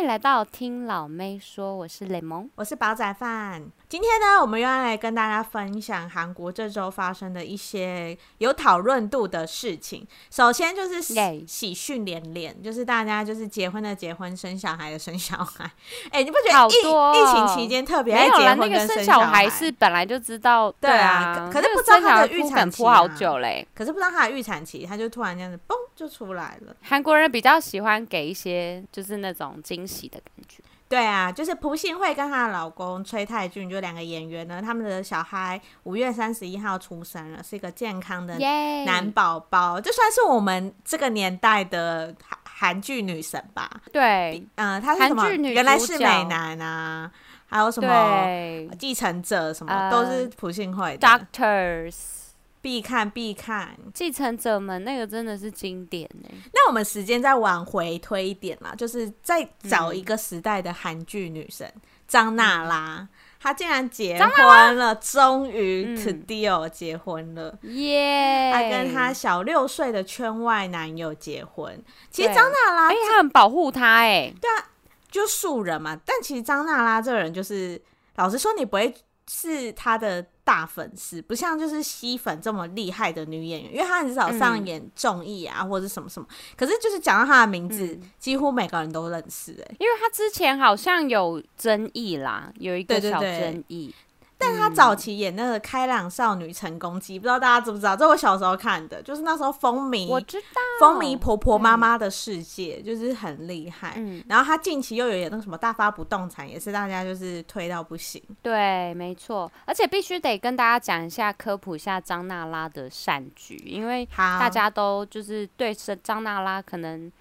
欢迎来到听老妹说，我是雷蒙，我是煲仔饭。今天呢，我们又要来跟大家分享韩国这周发生的一些有讨论度的事情。首先就是喜喜讯连连，就是大家就是结婚的结婚，生小孩的生小孩。哎、欸，你不觉得疫疫情期间特别爱结婚跟生小孩？那个、生小孩是本来就知道，对啊，可是不知道他的预产期、啊、好久嘞。可是不知道他的预产期，他就突然这样子嘣就出来了。韩国人比较喜欢给一些就是那种惊喜的感觉。对啊，就是朴信惠跟她的老公崔泰俊，就两个演员呢，他们的小孩五月三十一号出生了，是一个健康的男宝宝，这算是我们这个年代的韩韩剧女神吧？对，嗯，她是什么？原来是美男啊，还有什么继承者什么、呃、都是朴信惠的。Doctors。必看必看，继承者们那个真的是经典呢。那我们时间再往回推一点啦，就是再找一个时代的韩剧女神张娜拉，她竟然结婚了，终于 to deal 结婚了，耶！她跟她小六岁的圈外男友结婚。其实张娜拉，哎，她很保护她，哎，对啊，就素人嘛。但其实张娜拉这个人，就是老实说，你不会是她的。大粉丝不像就是吸粉这么厉害的女演员，因为她很少上演综艺啊、嗯、或者什么什么。可是就是讲到她的名字、嗯，几乎每个人都认识哎、欸，因为她之前好像有争议啦，有一个小争议。但他早期演那个《开朗少女成功记》，不知道大家知不知道？这我小时候看的，就是那时候风靡，我知道风靡婆婆妈妈的世界，就是很厉害。嗯，然后他近期又有演那个什么《大发不动产》，也是大家就是推到不行。对，没错。而且必须得跟大家讲一下，科普一下张娜拉的善举，因为大家都就是对张娜拉可能。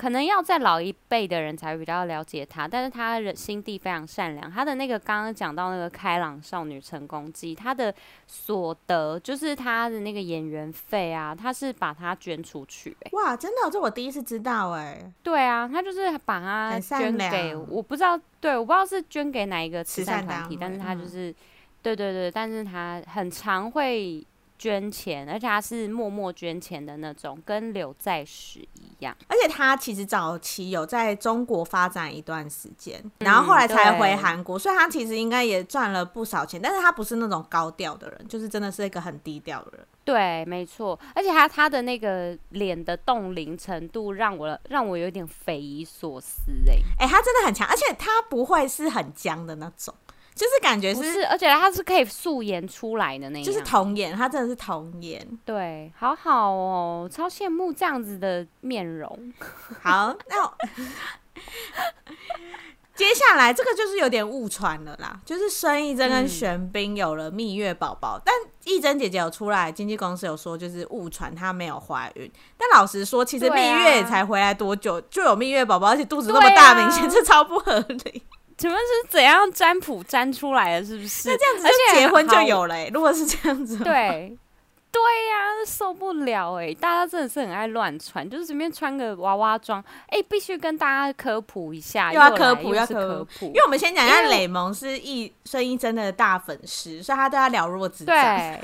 可能要在老一辈的人才会比较了解他，但是他人心地非常善良。他的那个刚刚讲到那个开朗少女成功记，他的所得就是他的那个演员费啊，他是把它捐出去、欸。哇，真的，这我第一次知道哎、欸。对啊，他就是把它捐给，我不知道，对，我不知道是捐给哪一个慈善团体，但是他就是、嗯，对对对，但是他很常会。捐钱，而且他是默默捐钱的那种，跟刘在石一样。而且他其实早期有在中国发展一段时间，然后后来才回韩国，所以他其实应该也赚了不少钱。但是他不是那种高调的人，就是真的是一个很低调的人。对，没错。而且他他的那个脸的冻龄程度，让我让我有点匪夷所思、欸。哎，哎，他真的很强，而且他不会是很僵的那种。就是感觉是，是，而且他是可以素颜出来的那种，就是童颜，他真的是童颜，对，好好哦，超羡慕这样子的面容。好，那我接下来这个就是有点误传了啦，就是孙艺珍跟玄彬有了蜜月宝宝，嗯，但艺珍姐姐有出来，经纪公司有说就是误传，她没有怀孕。但老实说，其实蜜月才回来多久就有蜜月宝宝，而且肚子那么大，明显是超不合理。请问是怎样占卜占出来的？是不是？那这样子，就结婚就有了、欸。如果是这样子，对，对呀、啊，受不了哎、欸！大家真的是很爱乱穿，就是随便穿个娃娃装。哎、欸，必须跟大家科普一下，又要科普，要科普。因为我们先讲一下，雷蒙是艺孙艺珍的大粉丝，所以他对他了若指掌。对，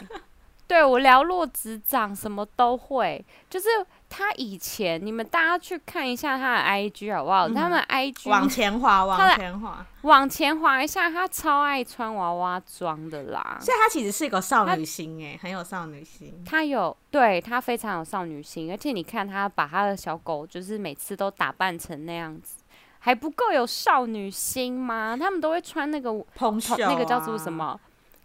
对我了若指掌，什么都会，就是。他以前，你们大家去看一下他的 IG 好不好？嗯、他们 IG 往前滑，往前滑，往前滑一下，他超爱穿娃娃装的啦。所以，他其实是一个少女心哎，很有少女心。他有，对，他非常有少女心，而且你看他把他的小狗，就是每次都打扮成那样子，还不够有少女心吗？他们都会穿那个蓬袖、啊，那个叫做什么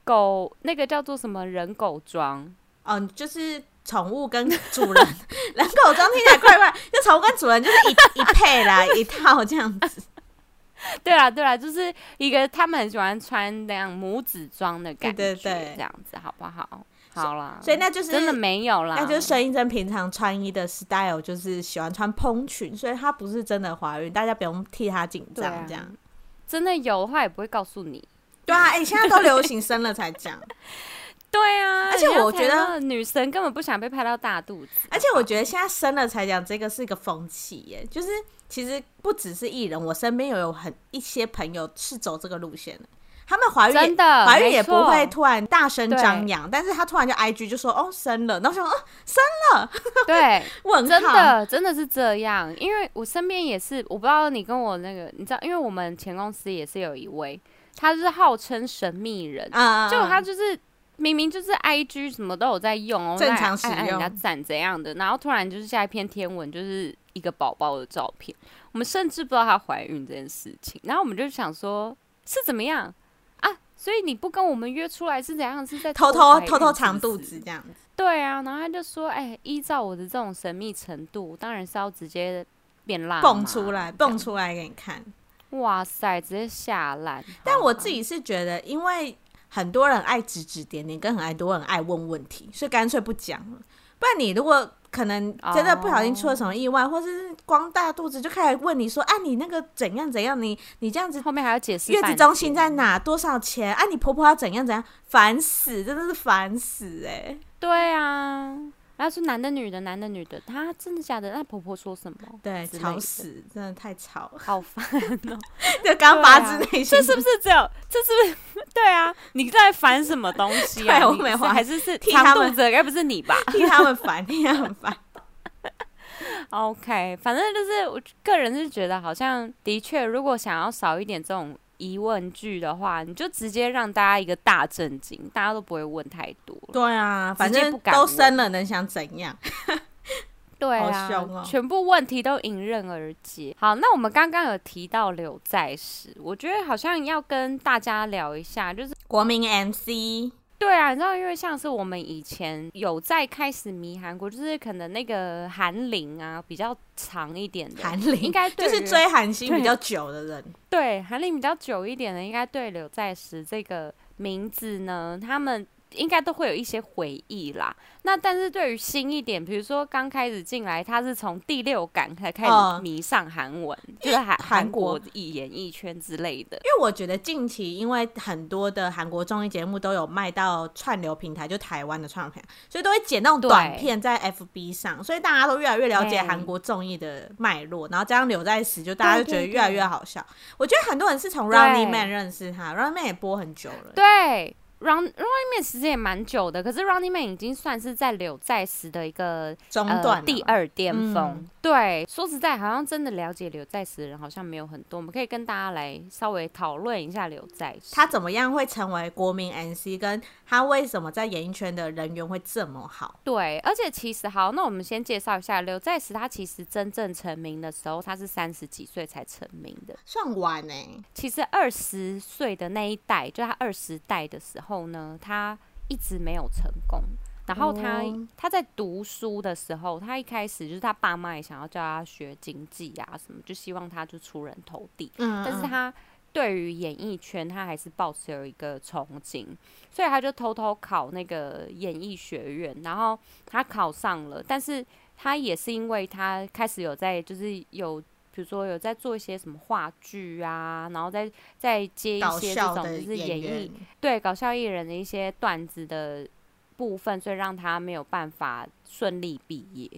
狗？那个叫做什么人狗装？嗯，就是。宠物跟主人，人口装听起来怪怪，就宠物跟主人就是一一配啦，一套这样子。对啦对啦，就是一个他们很喜欢穿那样母子装的感觉，对对对，这样子好不好？好啦，所以那就是真的没有啦，那就是孙艺珍平常穿衣的 style 就是喜欢穿蓬裙，所以她不是真的怀孕，大家不用替她紧张。这样、啊、真的有的话也不会告诉你。对啊，哎、欸，现在都流行生了才讲。对啊，而且我觉得女生根本不想被拍到大肚子。而且我觉得现在生了才讲这个是一个风气耶，就是其实不只是艺人，我身边有有很一些朋友是走这个路线的，他们怀孕的怀孕也不会突然大声张扬，但是他突然就 IG 就说哦生了，然后说哦生了，对，问真的真的是这样，因为我身边也是，我不知道你跟我那个，你知道，因为我们前公司也是有一位，他是号称神秘人，啊，就他就是明明就是 IG 什么都有在用哦，正常使用，人家赞怎样的，然后突然就是下一篇天文就是一个宝宝的照片，我们甚至不知道她怀孕这件事情，然后我们就想说，是怎么样啊？所以你不跟我们约出来是怎样？是在偷偷偷偷藏肚子这样子？对啊，然后他就说，哎、欸，依照我的这种神秘程度，当然是要直接变辣蹦出来，蹦出来给你看。哇塞，直接下烂！但我自己是觉得，因为很多人爱指指点点，跟很爱多人爱问问题，所以干脆不讲了。不然你如果可能真的不小心出了什么意外，或是光大肚子就开始问你说：“啊，你那个怎样怎样？你你这样子后面还要解释月子中心在哪？多少钱？啊，你婆婆要怎样怎样？烦死，真的是烦死哎、欸！对啊。”他是男的女的，男的女的，他真的假的？那婆婆说什么？对，吵死，真的太吵了，好烦哦！就刚发自内心，这是不是只有？这是不是？对啊，你在烦什么东西啊？我没话，还是是替他们？该不是你吧？替他们烦，替他们烦。OK，反正就是我个人是觉得，好像的确，如果想要少一点这种。疑问句的话，你就直接让大家一个大震惊，大家都不会问太多。对啊，反正都生了，能想怎样？对啊，哦、全部问题都迎刃而解。好，那我们刚刚有提到柳在石，我觉得好像要跟大家聊一下，就是国民 MC。对啊，你知道，因为像是我们以前有在开始迷韩国，就是可能那个韩龄啊比较长一点的，韩龄应该就是追韩星比较久的人。对，韩龄比较久一点的，应该对刘在石这个名字呢，他们。应该都会有一些回忆啦。那但是对于新一点，比如说刚开始进来，他是从第六感才开始迷上韩文，呃、就是韩韩国艺演艺圈之类的。因为我觉得近期因为很多的韩国综艺节目都有卖到串流平台，就台湾的串流平台，所以都会剪那种短片在 FB 上，所以大家都越来越了解韩国综艺的脉络。然后这样刘在石，就大家就觉得越来越好笑。我觉得很多人是从 Running Man 认识他，Running Man 也播很久了。对。Run Running Man 其实也蛮久的，可是 Running Man 已经算是在柳在石的一个中段、呃、第二巅峰。嗯、对，说实在，好像真的了解柳在石的人好像没有很多。我们可以跟大家来稍微讨论一下刘在石，他怎么样会成为国民 MC，跟他为什么在演艺圈的人缘会这么好？对，而且其实好，那我们先介绍一下刘在石，他其实真正成名的时候，他是三十几岁才成名的，算晚呢、欸。其实二十岁的那一代，就他二十代的时候。后呢，他一直没有成功。然后他他在读书的时候，他一开始就是他爸妈也想要叫他学经济啊什么，就希望他就出人头地。嗯，但是他对于演艺圈，他还是抱持有一个憧憬，所以他就偷偷考那个演艺学院，然后他考上了。但是他也是因为他开始有在就是有。比如说有在做一些什么话剧啊，然后再再接一些这种就是演艺对搞笑艺人的一些段子的部分，所以让他没有办法顺利毕业，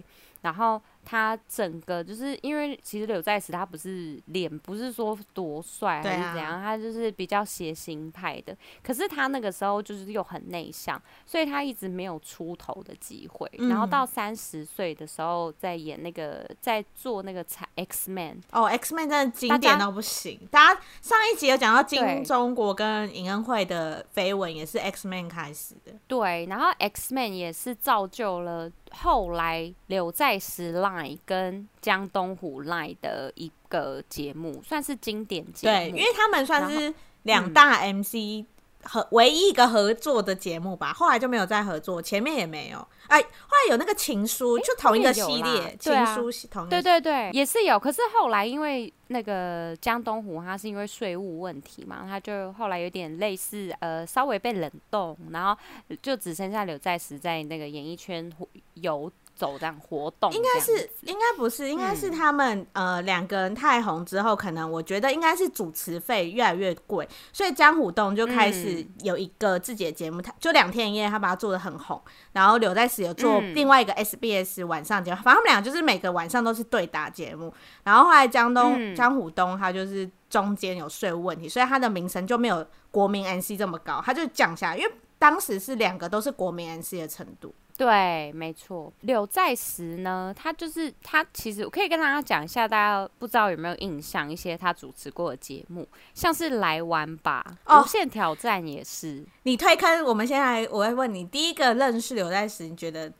然后。他整个就是因为其实柳在石他不是脸不是说多帅还是怎样，啊、他就是比较谐星派的。可是他那个时候就是又很内向，所以他一直没有出头的机会。嗯、然后到三十岁的时候，在演那个在做那个彩 X Man 哦，X Man 真的经典到不行。大家，大家上一集有讲到金钟国跟尹恩惠的绯闻，也是 X Man 开始的。对，然后 X Man 也是造就了。后来留在石 Line 跟江东虎 Line 的一个节目，算是经典节目。对，因为他们算是两大 MC 和、嗯、唯一一个合作的节目吧。后来就没有再合作，前面也没有。哎，后来有那个情书，就同一个系列情书系，同对对对，也是有。可是后来因为那个江东湖，他是因为税务问题嘛，他就后来有点类似呃，稍微被冷冻，然后就只剩下刘在石在那个演艺圈游走这样活动，应该是应该不是，应该是他们、嗯、呃两个人太红之后，可能我觉得应该是主持费越来越贵，所以江虎东就开始有一个自己的节目，他、嗯、就两天一夜，他把它做的很红，然后刘在石有做另外一个 SBS 晚上节目，嗯、反正他们俩就是每个晚上都是对打节目，然后后来江东姜、嗯、虎东他就是中间有税务问题，所以他的名声就没有国民 NC 这么高，他就降下来，因为当时是两个都是国民 MC 的程度。对，没错。柳在石呢，他就是他，其实我可以跟大家讲一下，大家不知道有没有印象一些他主持过的节目，像是来玩吧，哦、无限挑战也是。你推坑，我们先来，我会问你，第一个认识柳在石，你觉得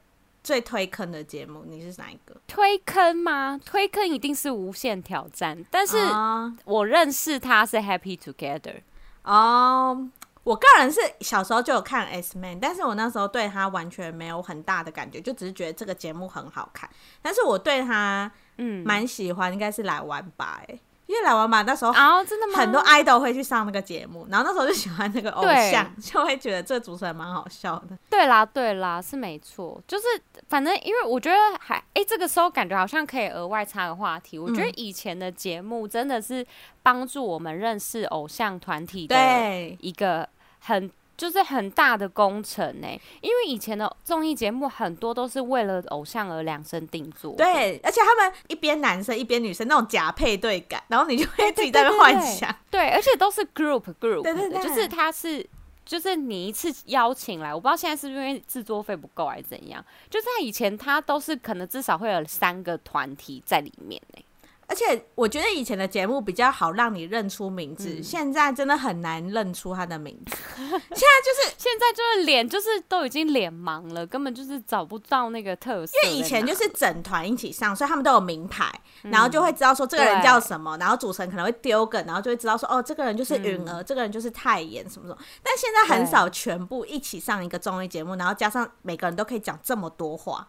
最推坑的节目，你是哪一个？推坑吗？推坑一定是无限挑战，但是我认识他是 Happy Together 哦。我个人是小时候就有看 S Man，但是我那时候对他完全没有很大的感觉，就只是觉得这个节目很好看。但是我对他嗯蛮喜欢，应该是来玩吧哎、欸，因为来玩吧那时候啊真的吗？很多 idol 会去上那个节目，然后那时候就喜欢那个偶像，就会觉得这个主持人蛮好笑的。对啦对啦是没错，就是反正因为我觉得还哎、欸、这个时候感觉好像可以额外插个话题，我觉得以前的节目真的是帮助我们认识偶像团体的一个。很就是很大的工程呢，因为以前的综艺节目很多都是为了偶像而量身定做。对，而且他们一边男生一边女生那种假配对感，然后你就会自己在那幻想。对，而且都是 group group，对对对，就是他是就是你一次邀请来，我不知道现在是不是因为制作费不够还是怎样，就是他以前他都是可能至少会有三个团体在里面呢。而且我觉得以前的节目比较好让你认出名字，嗯、现在真的很难认出他的名字。现在就是现在就是脸就是都已经脸盲了，根本就是找不到那个特色。因为以前就是整团一起上，所以他们都有名牌，嗯、然后就会知道说这个人叫什么，然后主持人可能会丢梗，然后就会知道说哦，这个人就是允儿，嗯、这个人就是泰妍什么什么。但现在很少全部一起上一个综艺节目，然后加上每个人都可以讲这么多话，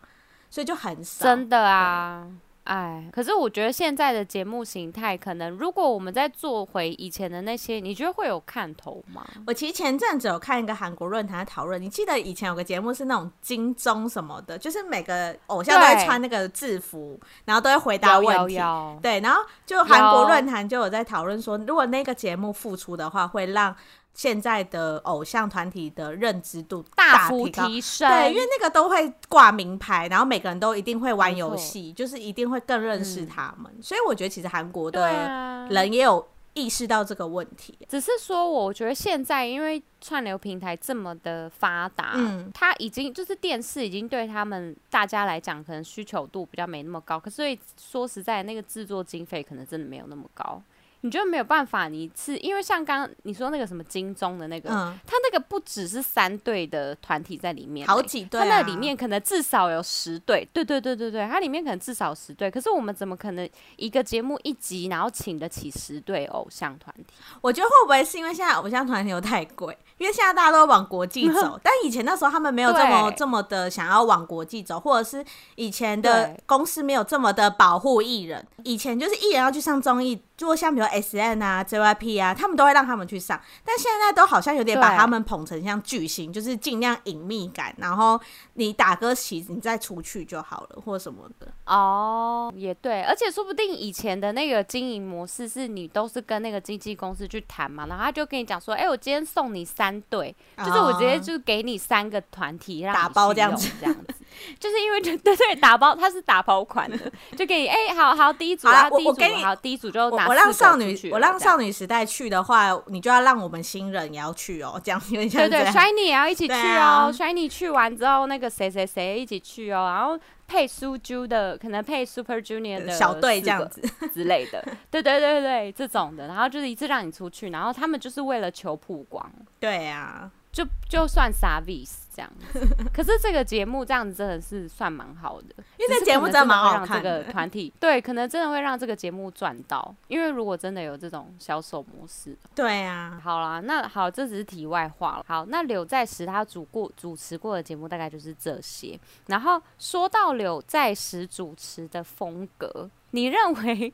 所以就很少。真的啊。哎，可是我觉得现在的节目形态，可能如果我们再做回以前的那些，你觉得会有看头吗？我其实前阵子有看一个韩国论坛讨论，你记得以前有个节目是那种金钟什么的，就是每个偶像都会穿那个制服，然后都会回答问题。对，然后就韩国论坛就有在讨论说，如果那个节目复出的话，会让。现在的偶像团体的认知度大幅提升，对，因为那个都会挂名牌，然后每个人都一定会玩游戏，就是一定会更认识他们。嗯、所以我觉得其实韩国的人也有意识到这个问题。只是说，我觉得现在因为串流平台这么的发达，嗯，他已经就是电视已经对他们大家来讲，可能需求度比较没那么高。可是所以说实在，那个制作经费可能真的没有那么高。你就没有办法，你是因为像刚刚你说那个什么金钟的那个，嗯、他那个不只是三队的团体在里面，好几对、啊，他那里面可能至少有十队，对对对对对，它里面可能至少十队。可是我们怎么可能一个节目一集，然后请得起十对偶像团体？我觉得会不会是因为现在偶像团体又太贵？因为现在大家都往国际走，但以前那时候他们没有这么这么的想要往国际走，或者是以前的公司没有这么的保护艺人。以前就是艺人要去上综艺。就像比如 S N 啊、J Y P 啊，他们都会让他们去上，但现在都好像有点把他们捧成像巨星，就是尽量隐秘感，然后你打歌起你再出去就好了，或什么的。哦，也对，而且说不定以前的那个经营模式是你都是跟那个经纪公司去谈嘛，然后他就跟你讲说，哎、欸，我今天送你三对，哦、就是我直接就给你三个团体让打包这样子，这样子。就是因为对对对，打包它是打包款的，就给你哎、欸，好好第一组啊，第一组我给你好第一组就拿我让少女我让少女时代去的话，你就要让我们新人也要去哦，这样对对，Shiny 也要一起去哦，Shiny 去完之后那个谁谁谁一起去哦，然后配 Suju 的可能配 Super Junior 的小队这样子之类的，对对对对，这种的，然后就是一次让你出去，然后他们就是为了求曝光，对呀。就就算 service 这样子，可是这个节目这样子真的是算蛮好的，因为这节目真的蛮好看的。这个团体 对，可能真的会让这个节目赚到，因为如果真的有这种销售模式，对啊。好啦，那好，这只是题外话了。好，那柳在石他主过主持过的节目大概就是这些。然后说到柳在石主持的风格。你认为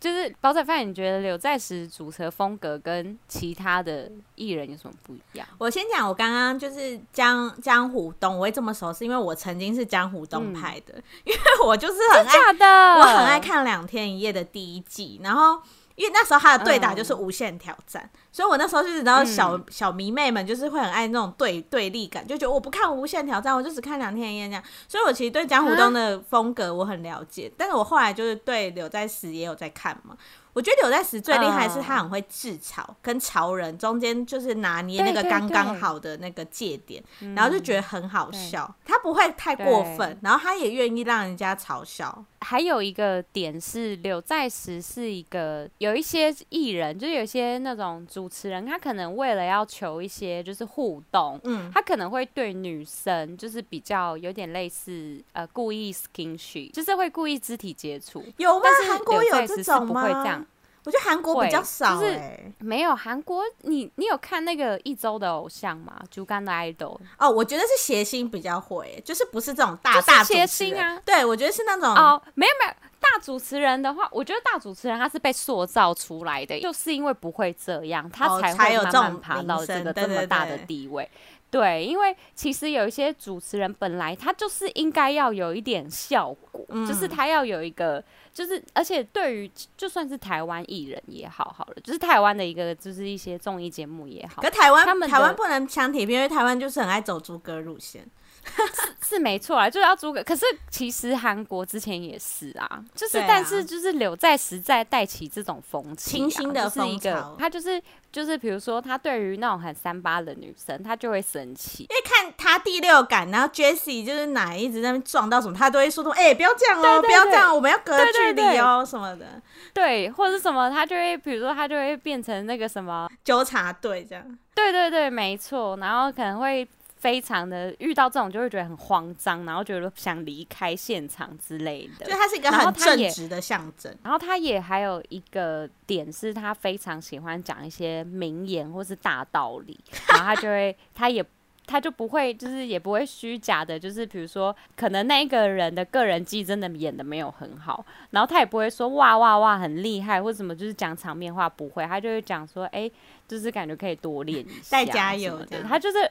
就是煲仔饭？你觉得柳在石主持的风格跟其他的艺人有什么不一样？我先讲，我刚刚就是江江湖东，我会这么熟，是因为我曾经是江湖东派的，嗯、因为我就是很爱的，我很爱看两天一夜的第一季，然后。因为那时候他的对打就是无限挑战，嗯、所以我那时候就是然后小、嗯、小迷妹们就是会很爱那种对对立感，就觉得我不看无限挑战，我就只看两天一夜这样。所以我其实对江湖东的风格我很了解，啊、但是我后来就是对柳在石也有在看嘛。我觉得柳在石最厉害是他很会制潮，嗯、跟潮人中间就是拿捏那个刚刚好的那个界点，然后就觉得很好笑。嗯、他不会太过分，然后他也愿意让人家嘲笑。还有一个点是，柳在石是一个有一些艺人，就是有一些那种主持人，他可能为了要求一些就是互动，嗯，他可能会对女生就是比较有点类似呃故意 skinship，就是会故意肢体接触。有吗？韩国有这种吗？我觉得韩国比较少、欸，就是没有韩国。你你有看那个一周的偶像吗？竹竿的 idol 哦，我觉得是谐星比较会，就是不是这种大大谐星啊。对，我觉得是那种哦，没有没有大主持人的话，我觉得大主持人他是被塑造出来的，就是因为不会这样，他才会慢慢爬到这个这么大的地位。对，因为其实有一些主持人本来他就是应该要有一点效果，嗯、就是他要有一个。就是，而且对于就算是台湾艺人也好，好了，就是台湾的一个，就是一些综艺节目也好。可台湾，他们台湾不能相提并论，因为台湾就是很爱走猪哥路线。是是没错啊，就是要租给。可是其实韩国之前也是啊，就是、啊、但是就是柳在实在带起这种风气、啊，清新的风潮。他就是就是比如说他对于那种很三八的女生，他就会生气，因为看他第六感，然后 Jessie 就是奶一直在那边撞到什么，他都会说说，哎、欸，不要这样哦、喔，不要这样，我们要隔距离哦什么的。对，或者是什么，他就会比如说他就会变成那个什么纠察队这样。对对对，没错，然后可能会。非常的遇到这种就会觉得很慌张，然后觉得想离开现场之类的。就他是一个很正直的象征。然后他也还有一个点是，他非常喜欢讲一些名言或是大道理。然后他就会，他也他就不会，就是也不会虚假的，就是比如说，可能那个人的个人技真的演的没有很好，然后他也不会说哇哇哇很厉害或什么，就是讲场面话不会，他就会讲说，哎、欸，就是感觉可以多练一下，再加油的。他就是。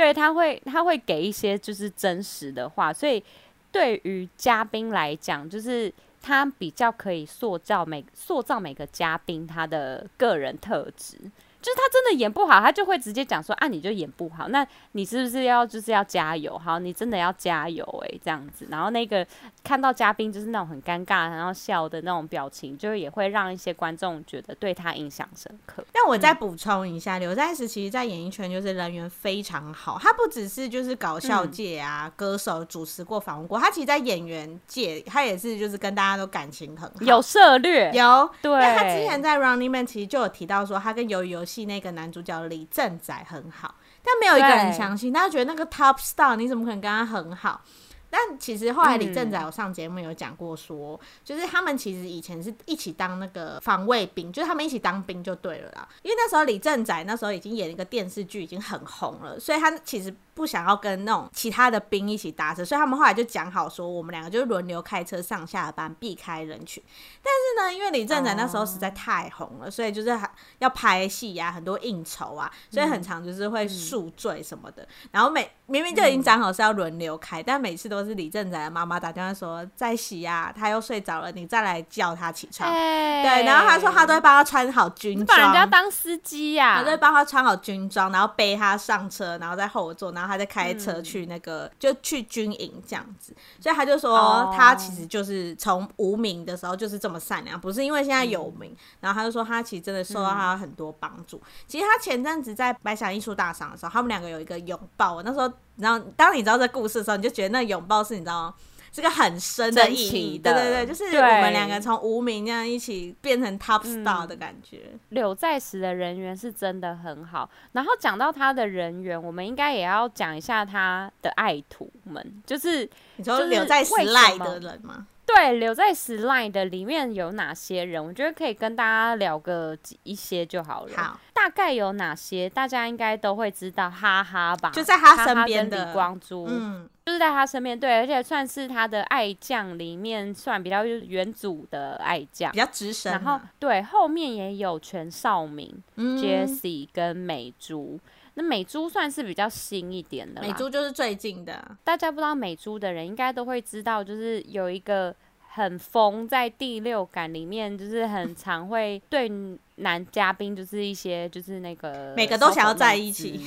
对，他会，他会给一些就是真实的话，所以对于嘉宾来讲，就是他比较可以塑造每塑造每个嘉宾他的个人特质。就是他真的演不好，他就会直接讲说啊，你就演不好，那你是不是要就是要加油？好，你真的要加油诶、欸，这样子。然后那个看到嘉宾就是那种很尴尬，然后笑的那种表情，就是也会让一些观众觉得对他印象深刻。那我再补充一下，刘、嗯、在石其实，在演艺圈就是人缘非常好。他不只是就是搞笑界啊，嗯、歌手主持过访问过，他其实，在演员界，他也是就是跟大家都感情很好，有涉略，有对。他之前在 Running Man 其实就有提到说，他跟鱿鱼游戏那个男主角李正宰很好，但没有一个人相信，大家觉得那个 Top Star 你怎么可能跟他很好？但其实后来李正宰有上节目有讲过说，说、嗯、就是他们其实以前是一起当那个防卫兵，就是他们一起当兵就对了啦。因为那时候李正宰那时候已经演一个电视剧，已经很红了，所以他其实不想要跟那种其他的兵一起搭车，所以他们后来就讲好说，我们两个就轮流开车上下班，避开人群。但是呢，因为李正宰那时候实在太红了，所以就是要拍戏呀，很多应酬啊，所以很常就是会宿醉什么的。然后每明明就已经讲好是要轮流开，但每次都。是李正宰的妈妈打电话说在洗呀，他又睡着了，你再来叫他起床。欸、对，然后他说他都会帮他穿好军装，把人家当司机呀，他都会帮他穿好军装，然后背他上车，然后在后座，然后他在开车去那个、嗯、就去军营这样子。所以他就说他其实就是从无名的时候就是这么善良，不是因为现在有名。嗯、然后他就说他其实真的受到他很多帮助。嗯、其实他前阵子在白想艺术大赏的时候，他们两个有一个拥抱，那时候。然后，当你知道这故事的时候，你就觉得那拥抱是你知道吗？是个很深的意义。对对对，就是我们两个从无名那样一起变成 top star 的感觉。刘、嗯、在石的人缘是真的很好。然后讲到他的人缘，我们应该也要讲一下他的爱徒们，就是你说刘在石赖的人吗？对，留在 slide 的里面有哪些人？我觉得可以跟大家聊个一些就好了。好，大概有哪些？大家应该都会知道，哈哈吧，就在他身边的哈哈李光洙，嗯，就是在他身边。对，而且算是他的爱将里面算比较元祖的爱将，比较资深。然后对，后面也有全少明、嗯、Jessie 跟美珠。那美珠算是比较新一点的，美珠就是最近的。大家不知道美珠的人，应该都会知道，就是有一个很疯，在第六感里面，就是很常会对男嘉宾，就是一些就是那个每个都想要在一起。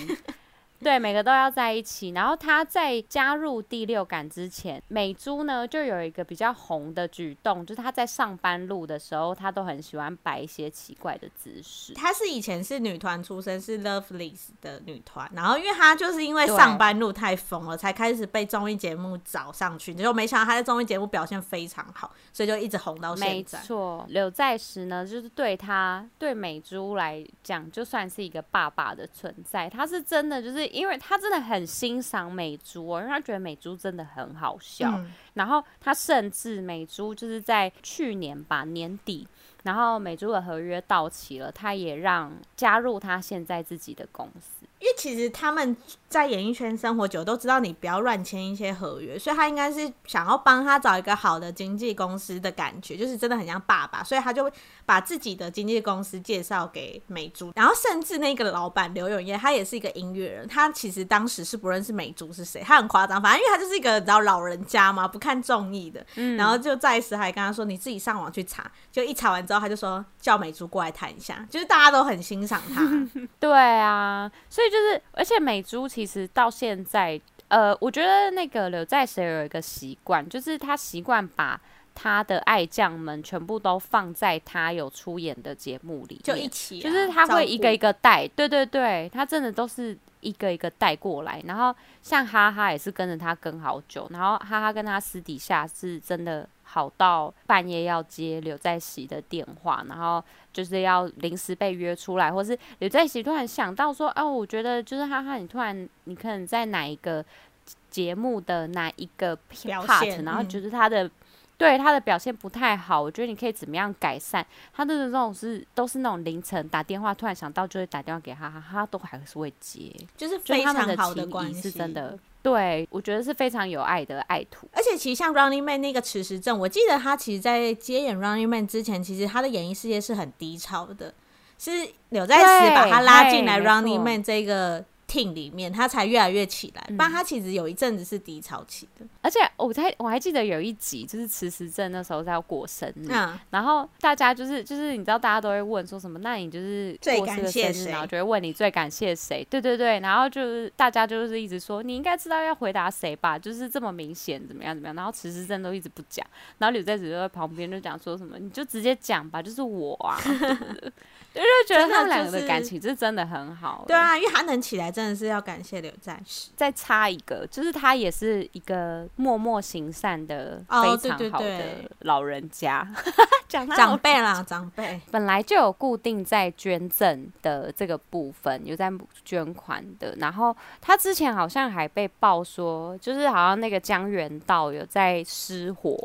对，每个都要在一起。然后他在加入第六感之前，美珠呢就有一个比较红的举动，就是他在上班路的时候，他都很喜欢摆一些奇怪的姿势。他是以前是女团出身，是 Lovelyz 的女团，然后因为他就是因为上班路太疯了，才开始被综艺节目找上去，结果没想到他在综艺节目表现非常好，所以就一直红到现在。没错，刘在石呢，就是对他对美珠来讲，就算是一个爸爸的存在。他是真的，就是因为他真的很欣赏美珠哦，因为他觉得美珠真的很好笑。嗯、然后他甚至美珠就是在去年吧年底，然后美珠的合约到期了，他也让加入他现在自己的公司。因为其实他们在演艺圈生活久，都知道你不要乱签一些合约，所以他应该是想要帮他找一个好的经纪公司的感觉，就是真的很像爸爸，所以他就会把自己的经纪公司介绍给美珠，然后甚至那个老板刘永业，他也是一个音乐人，他其实当时是不认识美珠是谁，他很夸张，反正因为他就是一个你知道老人家嘛，不看综艺的，嗯，然后就在时还跟他说，你自己上网去查，就一查完之后，他就说叫美珠过来谈一下，就是大家都很欣赏他，对啊，所以。就是，而且美珠其实到现在，呃，我觉得那个刘在石有一个习惯，就是他习惯把他的爱将们全部都放在他有出演的节目里，就一起、啊，就是他会一个一个带，对对对，他真的都是一个一个带过来。然后像哈哈也是跟着他跟好久，然后哈哈跟他私底下是真的。好到半夜要接刘在石的电话，然后就是要临时被约出来，或是刘在石突然想到说，哦，我觉得就是哈哈，你突然你可能在哪一个节目的哪一个 part，然后觉得他的、嗯、对他的表现不太好，我觉得你可以怎么样改善？他的这种是都是那种凌晨打电话，突然想到就会打电话给哈哈，他都还是会接，就是非常好的关系，是真的。对，我觉得是非常有爱的爱徒，而且其实像 Running Man 那个池石正，我记得他其实，在接演 Running Man 之前，其实他的演艺事业是很低潮的，是柳在石把他拉进来 Running Man 这个。里面他才越来越起来，不然他其实有一阵子是低潮期的。嗯、而且我在我还记得有一集就是池时正那时候在要过生日，嗯、然后大家就是就是你知道大家都会问说什么？那你就是过这个生日，然后就会问你最感谢谁？对对对，然后就是大家就是一直说你应该知道要回答谁吧？就是这么明显怎么样怎么样？然后池时正都一直不讲，然后刘在子就在旁边就讲说什么？你就直接讲吧，就是我啊。就是觉得他们两个的感情是真的很好。对啊，因为他能起来，真的是要感谢刘在石。再插一个，就是他也是一个默默行善的非常好的老人家，长辈啦，长辈 本来就有固定在捐赠的这个部分，有在捐款的。然后他之前好像还被爆说，就是好像那个江原道有在失火，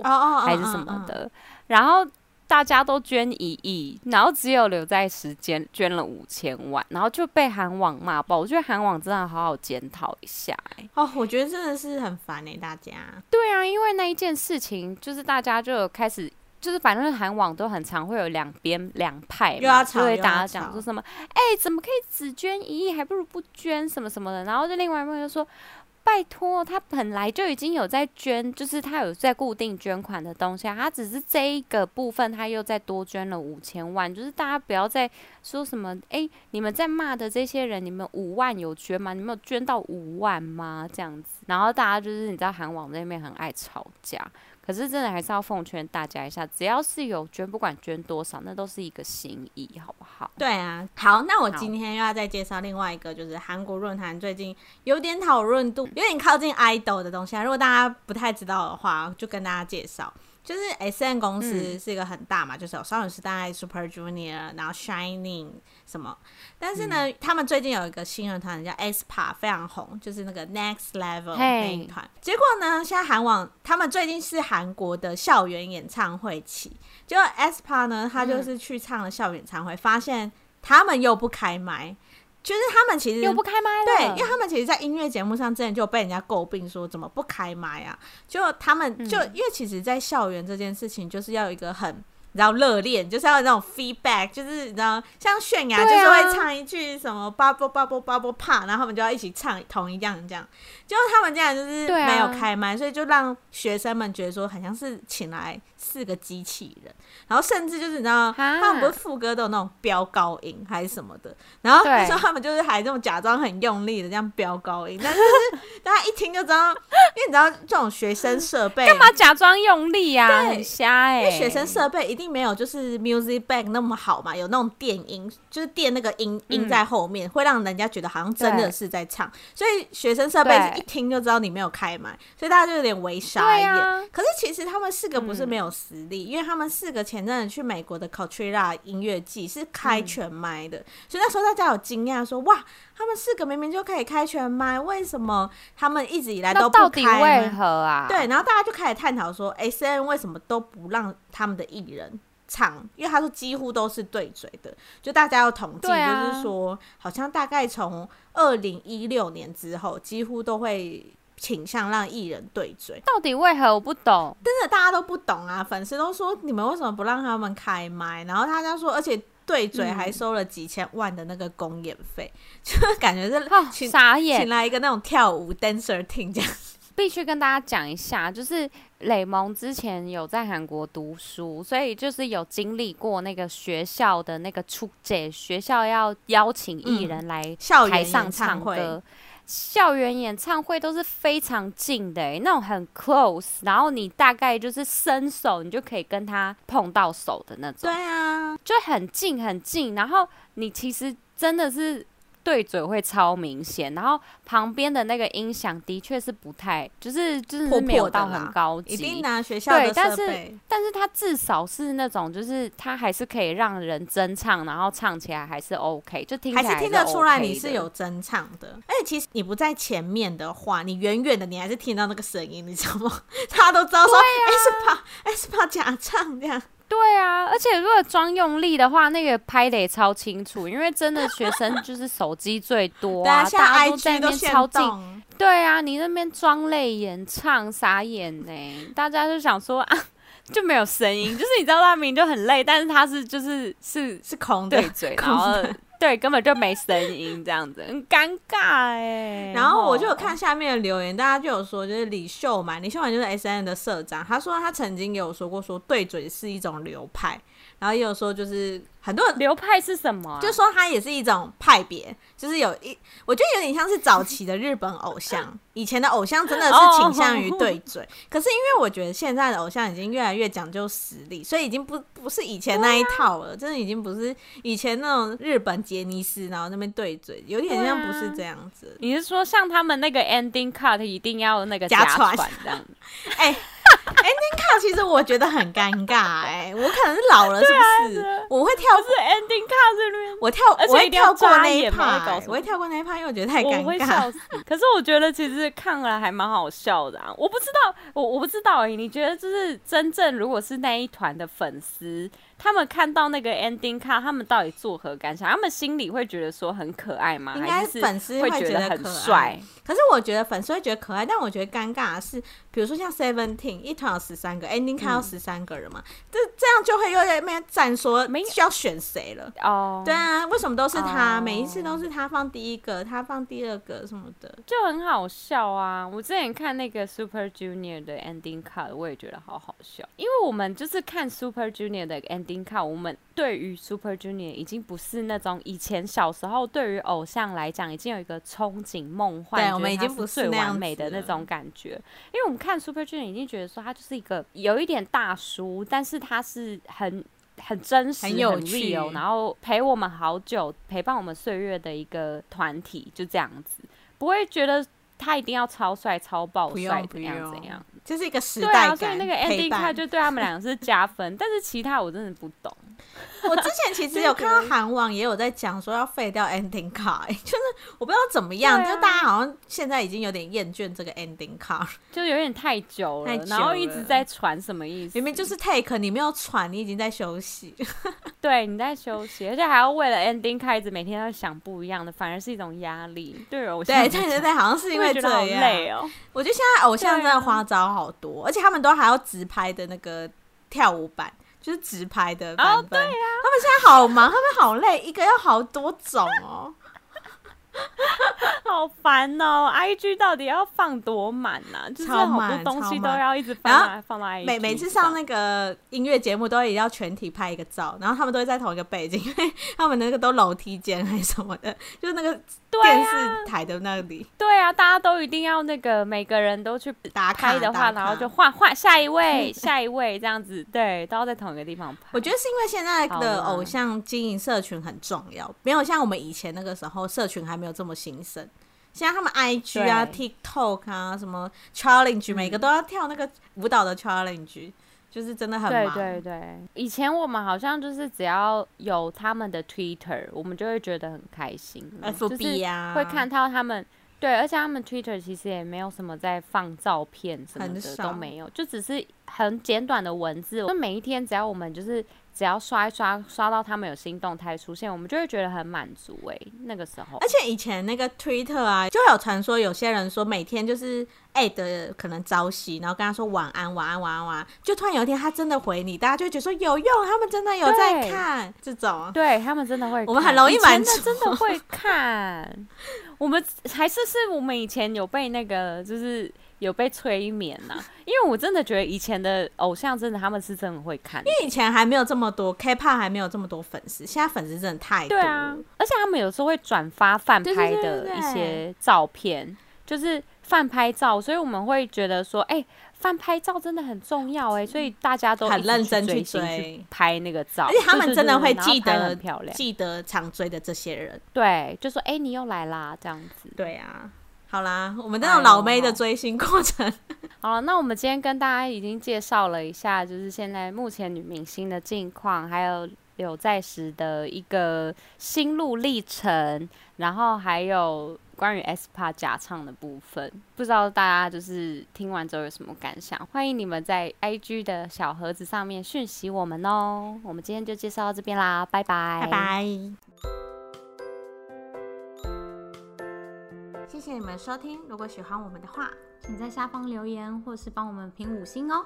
还是什么的，然后。大家都捐一亿，然后只有刘在石捐捐了五千万，然后就被韩网骂爆。我觉得韩网真的好好检讨一下，欸，哦，我觉得真的是很烦哎，欸，大家。对啊，因为那一件事情，就是大家就开始，就是反正韩网都很常会有两边两派嘛，就会大家讲说什么，哎，欸，怎么可以只捐一亿，还不如不捐什么什么的。然后就另外一边就说。拜托，他本来就已经有在捐，就是他有在固定捐款的东西啊，他只是这一个部分他又再多捐了五千万，就是大家不要再说什么，哎，你们在骂的这些人，你们五万有捐吗？你们有捐到五万吗？这样子，然后大家就是你知道韩网那边很爱吵架。可是真的还是要奉劝大家一下，只要是有捐，不管捐多少，那都是一个心意，好不好？对啊，好，那我今天又要再介绍另外一个，就是韩国论坛最近有点讨论度有点靠近 idol 的东西啊。如果大家不太知道的话，就跟大家介绍。就是 S N 公司是一个很大嘛，嗯、就是有少女时代、Super Junior，然后 Shining 什么。但是呢，嗯、他们最近有一个新人团叫 aespa，非常红，就是那个 Next Level 那一团。结果呢，现在韩网他们最近是韩国的校园演唱会期，结果 aespa 呢，他就是去唱了校园演唱会，嗯、发现他们又不开麦。就是他们其实又不开麦了，对，因为他们其实，在音乐节目上之前就被人家诟病说怎么不开麦啊？就他们就、嗯、因为其实，在校园这件事情，就是要有一个很你知道热恋就是要有那种 feedback，就是你知道像泫雅就是会唱一句什么 bubble bubble bubble pop，然后他们就要一起唱同一样这样。就他们这样就是没有开麦，所以就让学生们觉得说好像是请来四个机器人，然后甚至就是你知道他们不是副歌都有那种飙高音还是什么的，然后那时候他们就是还这种假装很用力的这样飙高音，但是大家一听就知道，因为你知道这种学生设备干嘛假装用力啊？很瞎哎！因为学生设备一定没有就是 music bag 那么好嘛，有那种电音，就是电那个音音在后面，会让人家觉得好像真的是在唱，所以学生设备是。一听就知道你没有开麦，所以大家就有点微傻眼。啊、可是其实他们四个不是没有实力，嗯、因为他们四个前阵子去美国的 Coachella 音乐季是开全麦的，嗯、所以那时候大家有惊讶说：“哇，他们四个明明就可以开全麦，为什么他们一直以来都不开？”到底为何啊？对，然后大家就开始探讨说：“S N 为什么都不让他们的艺人？”唱，因为他说几乎都是对嘴的，就大家要统计，啊、就是说，好像大概从二零一六年之后，几乎都会倾向让艺人对嘴。到底为何我不懂？真的大家都不懂啊！粉丝都说你们为什么不让他们开麦？然后大家说，而且对嘴还收了几千万的那个公演费，嗯、就感觉是请傻眼，请来一个那种跳舞 dancer 听这样。必须跟大家讲一下，就是雷蒙之前有在韩国读书，所以就是有经历过那个学校的那个出借，学校要邀请艺人来台上唱歌，校园演唱会都是非常近的，欸，那种很 close，然后你大概就是伸手，你就可以跟他碰到手的那种，对啊，就很近很近，然后你其实真的是。对嘴会超明显，然后旁边的那个音响的确是不太，就是就是没有到很高级，一定拿学校的。对，但是但是它至少是那种，就是它还是可以让人真唱，然后唱起来还是 OK，就听起来还是 OK。还是听得出来你是有真唱的。而且其实你不在前面的话，你远远的你还是听到那个声音，你知道吗？大家都知道说哎是怕哎是怕假唱这样。对啊，而且如果装用力的话，那个拍的也超清楚，因为真的学生就是手机最多啊，大家都在那边超近。对啊，你那边装泪演唱傻眼呢，大家就想说啊，就没有声音，就是你知道他明明就很累，但是他是就是是是空对嘴，然后。对，根本就没声音，这样子很尴尬哎。然后我就有看下面的留言，大家就有说，就是李秀满，李秀满就是 S N 的社长，他说他曾经有说过，说对嘴是一种流派。然后也有说，就是很多流派是什么、啊？就说它也是一种派别，就是有一，我觉得有点像是早期的日本偶像。以前的偶像真的是倾向于对嘴，可是因为我觉得现在的偶像已经越来越讲究实力，所以已经不不是以前那一套了，真的已经不是以前那种日本杰尼斯，然后那边对嘴，有点像不是这样子。你是说像他们那个 ending cut 一定要那个加传这样？哎。ending card 其实我觉得很尴尬哎、欸，我可能是老了 是不是？我会跳是 ending card 这边，我跳我会跳过那一趴，我会跳过那一趴，因为我觉得太尴尬。我会笑死。可是我觉得其实看了还蛮好笑的啊！我不知道，我我不知道哎、欸，你觉得就是真正如果是那一团的粉丝？他们看到那个 ending card，他们到底作何感想？他们心里会觉得说很可爱吗？应该粉丝会觉得很帅。可是我觉得粉丝会觉得可爱，但我觉得尴尬的是，比如说像 Seventeen 一团有十三个 ending card 有十三个人嘛，这、嗯、这样就会又在那边站说需要选谁了哦。对啊，为什么都是他？哦、每一次都是他放第一个，他放第二个什么的，就很好笑啊！我之前看那个 Super Junior 的 ending card，我也觉得好好笑，因为我们就是看 Super Junior 的 ending。看我们对于 Super Junior 已经不是那种以前小时候对于偶像来讲已经有一个憧憬梦幻，对，我们已经不是最完美的那种感觉。因为我们看 Super Junior 已经觉得说他就是一个有一点大叔，但是他是很很真实、很有趣，然后陪我们好久、陪伴我们岁月的一个团体，就这样子，不会觉得他一定要超帅、超爆帅怎样怎样。就是一个时代感，对啊，所以那个 ending card 就对他们两个是加分，但是其他我真的不懂。我之前其实有看到韩网也有在讲说要废掉 ending card，就是我不知道怎么样，啊、就大家好像现在已经有点厌倦这个 ending card，就有点太久了，太久了，然后一直在传什么意思？明明就是 take，你没有传，你已经在休息。对，你在休息，而且还要为了 ending card 一直每天要想不一样的，反而是一种压力。对哦，对对对对，好像是因为这样。好累哦。我觉得现在偶像真的花招好多，啊、而且他们都还要直拍的那个跳舞板。就是直拍的版本。哦，对啊，他们现在好忙，他们好累，一个要好多种哦。好烦哦！IG 到底要放多满呢、啊？就是好多东西都要一直放来放到 IG。每每次上那个音乐节目，都也要全体拍一个照，然后他们都会在同一个背景，因为他们那个都楼梯间还是什么的，就是那个电视台的那里。对啊，对啊，大家都一定要那个，每个人都去打开的话，然后就换换下一位，下一位这样子，对，都要在同一个地方拍。我觉得是因为现在的偶像经营社群很重要，没有像我们以前那个时候，社群还没有这么兴盛。现在他们 IG 啊、TikTok 啊，什么 Challenge，每个都要跳那个舞蹈的 Challenge，就是真的很忙。对对对，以前我们好像就是只要有他们的 Twitter，我们就会觉得很开心。FB 啊，会看到他们。对，而且他们 Twitter 其实也没有什么在放照片什么的都没有，就只是很简短的文字。就每一天只要我们就是。只要刷一刷，刷到他们有新动态出现，我们就会觉得很满足哎、欸。那个时候，而且以前那个 Twitter 啊，就有传说有些人说每天就是哎的可能朝夕，然后跟他说晚安晚安晚安晚安，就突然有一天他真的回你，大家就会觉得说有用，他们真的有在看这种，对他们真的会，我们很容易满足，真的会看，我们还是是我们以前有被那个就是。有被催眠呐、啊，因为我真的觉得以前的偶像真的他们是真的会看，因为以前还没有这么多 K-pop 还没有这么多粉丝，现在粉丝真的太多。对啊，而且他们有时候会转发饭拍的一些照片，就是饭拍照，所以我们会觉得说，哎、欸，饭拍照真的很重要哎、欸，所以大家都很认真去追去拍那个照，而且他们真的会记得很漂亮，记得常追的这些人，对，就说哎、欸，你又来啦这样子，对啊。好啦，我们这种老妹的追星过程。哎、好了，那我们今天跟大家已经介绍了一下，就是现在目前女明星的近况，还有柳在石的一个心路历程，然后还有关于 aespa 假唱的部分。不知道大家就是听完之后有什么感想？欢迎你们在 IG 的小盒子上面讯息我们哦。我们今天就介绍到这边啦，拜拜，拜拜。谢谢你们收听，如果喜欢我们的话，请在下方留言或是帮我们评五星哦。